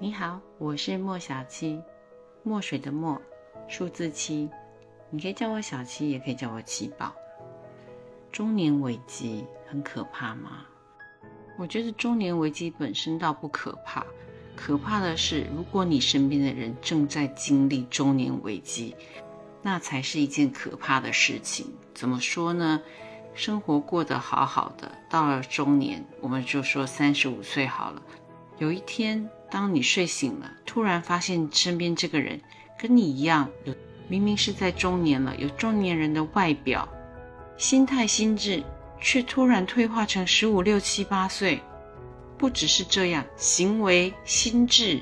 你好，我是莫小七，墨水的墨，数字七，你可以叫我小七，也可以叫我七宝。中年危机很可怕吗？我觉得中年危机本身倒不可怕，可怕的是如果你身边的人正在经历中年危机，那才是一件可怕的事情。怎么说呢？生活过得好好的，到了中年，我们就说三十五岁好了，有一天。当你睡醒了，突然发现身边这个人跟你一样，有明明是在中年了，有中年人的外表，心态心智却突然退化成十五六七八岁。不只是这样，行为、心智、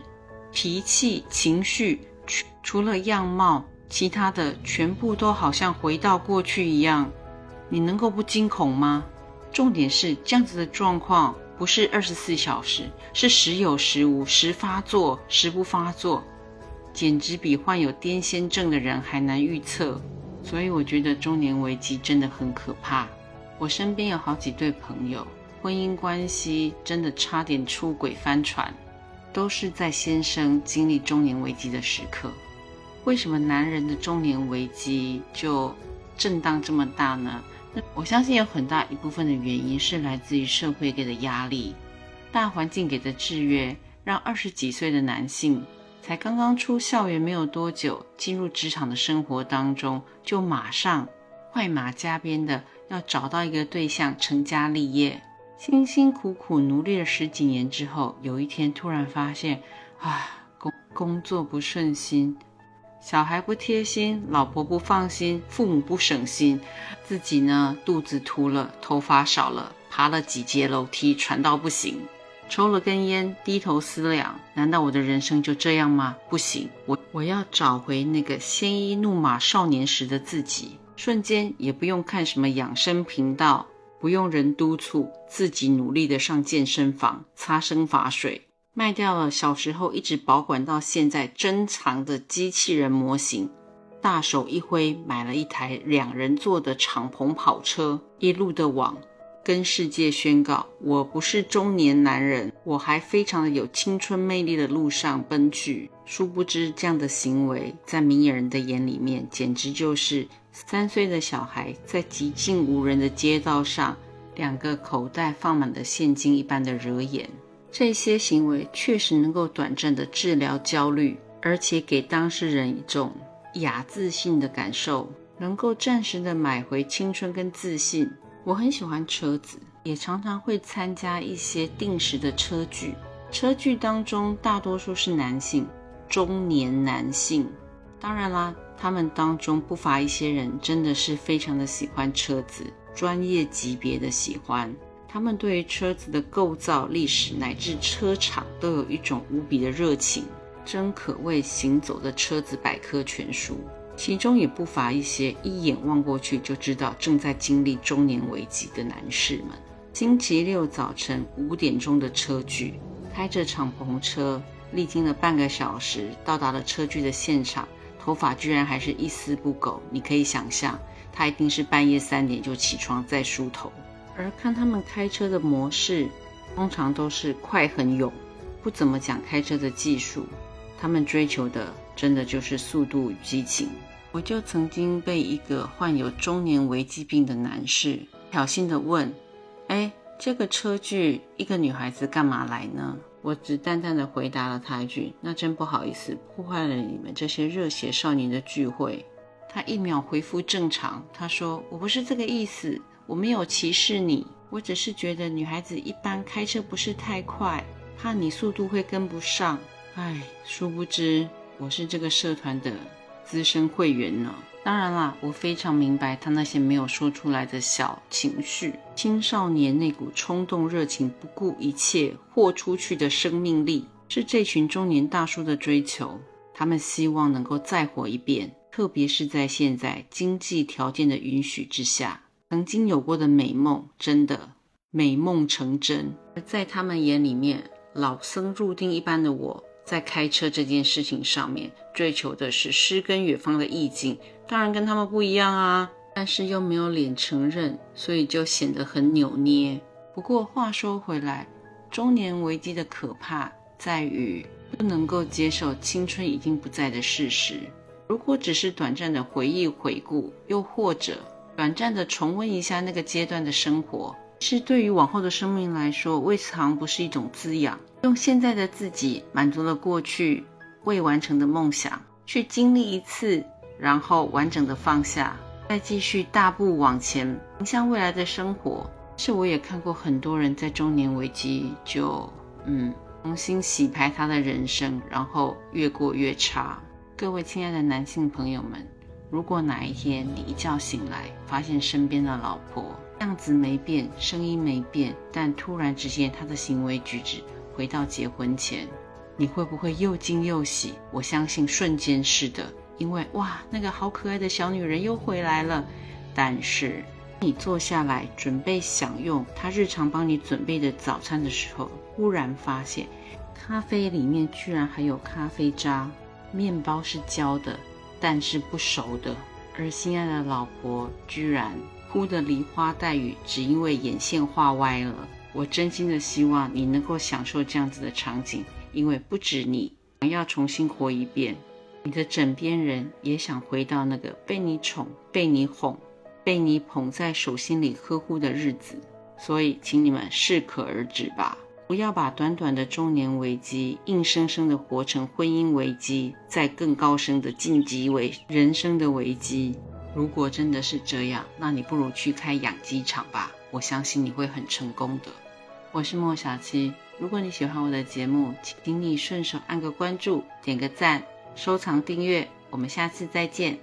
脾气、情绪，除了样貌，其他的全部都好像回到过去一样。你能够不惊恐吗？重点是这样子的状况。不是二十四小时，是时有时无，时发作时不发作，简直比患有癫痫症的人还难预测。所以我觉得中年危机真的很可怕。我身边有好几对朋友，婚姻关系真的差点出轨翻船，都是在先生经历中年危机的时刻。为什么男人的中年危机就震荡这么大呢？我相信有很大一部分的原因是来自于社会给的压力，大环境给的制约，让二十几岁的男性才刚刚出校园没有多久，进入职场的生活当中，就马上快马加鞭的要找到一个对象成家立业，辛辛苦苦努力了十几年之后，有一天突然发现，啊，工工作不顺心。小孩不贴心，老婆不放心，父母不省心，自己呢肚子凸了，头发少了，爬了几节楼梯喘到不行，抽了根烟，低头思量，难道我的人生就这样吗？不行，我我要找回那个鲜衣怒马少年时的自己，瞬间也不用看什么养生频道，不用人督促，自己努力的上健身房擦生发水。卖掉了小时候一直保管到现在珍藏的机器人模型，大手一挥买了一台两人座的敞篷跑车，一路的往跟世界宣告：我不是中年男人，我还非常的有青春魅力的路上奔去。殊不知，这样的行为在明眼人的眼里面，简直就是三岁的小孩在寂静无人的街道上，两个口袋放满了现金一般的惹眼。这些行为确实能够短暂的治疗焦虑，而且给当事人一种雅自信的感受，能够暂时的买回青春跟自信。我很喜欢车子，也常常会参加一些定时的车聚。车聚当中大多数是男性，中年男性。当然啦，他们当中不乏一些人真的是非常的喜欢车子，专业级别的喜欢。他们对于车子的构造、历史乃至车厂都有一种无比的热情，真可谓行走的车子百科全书。其中也不乏一些一眼望过去就知道正在经历中年危机的男士们。星期六早晨五点钟的车距，开着敞篷车，历经了半个小时，到达了车距的现场，头发居然还是一丝不苟。你可以想象，他一定是半夜三点就起床在梳头。而看他们开车的模式，通常都是快很勇，不怎么讲开车的技术。他们追求的真的就是速度与激情。我就曾经被一个患有中年危机病的男士挑衅的问：“哎，这个车距，一个女孩子干嘛来呢？”我只淡淡的回答了他一句：“那真不好意思，破坏了你们这些热血少年的聚会。”他一秒恢复正常，他说：“我不是这个意思。”我没有歧视你，我只是觉得女孩子一般开车不是太快，怕你速度会跟不上。唉，殊不知我是这个社团的资深会员呢。当然啦，我非常明白他那些没有说出来的小情绪，青少年那股冲动热情，不顾一切豁出去的生命力，是这群中年大叔的追求。他们希望能够再活一遍，特别是在现在经济条件的允许之下。曾经有过的美梦，真的美梦成真。而在他们眼里面，老僧入定一般的我，在开车这件事情上面，追求的是诗跟远方的意境，当然跟他们不一样啊。但是又没有脸承认，所以就显得很扭捏。不过话说回来，中年危机的可怕在于，不能够接受青春已经不在的事实。如果只是短暂的回忆回顾，又或者短暂的重温一下那个阶段的生活，是对于往后的生命来说，未尝不是一种滋养。用现在的自己满足了过去未完成的梦想，去经历一次，然后完整的放下，再继续大步往前，迎向未来的生活。是我也看过很多人在中年危机就嗯重新洗牌他的人生，然后越过越差。各位亲爱的男性朋友们，如果哪一天你一觉醒来，发现身边的老婆样子没变，声音没变，但突然之间她的行为举止回到结婚前，你会不会又惊又喜？我相信瞬间是的，因为哇，那个好可爱的小女人又回来了。但是。你坐下来准备享用她日常帮你准备的早餐的时候，忽然发现咖啡里面居然还有咖啡渣，面包是焦的，但是不熟的，而心爱的老婆居然哭得梨花带雨，只因为眼线画歪了。我真心的希望你能够享受这样子的场景，因为不止你想要重新活一遍，你的枕边人也想回到那个被你宠、被你哄。被你捧在手心里呵护的日子，所以请你们适可而止吧，不要把短短的中年危机硬生生的活成婚姻危机，再更高深的晋级为人生的危机。如果真的是这样，那你不如去开养鸡场吧，我相信你会很成功的。我是莫小七，如果你喜欢我的节目，请你顺手按个关注，点个赞，收藏订阅，我们下次再见。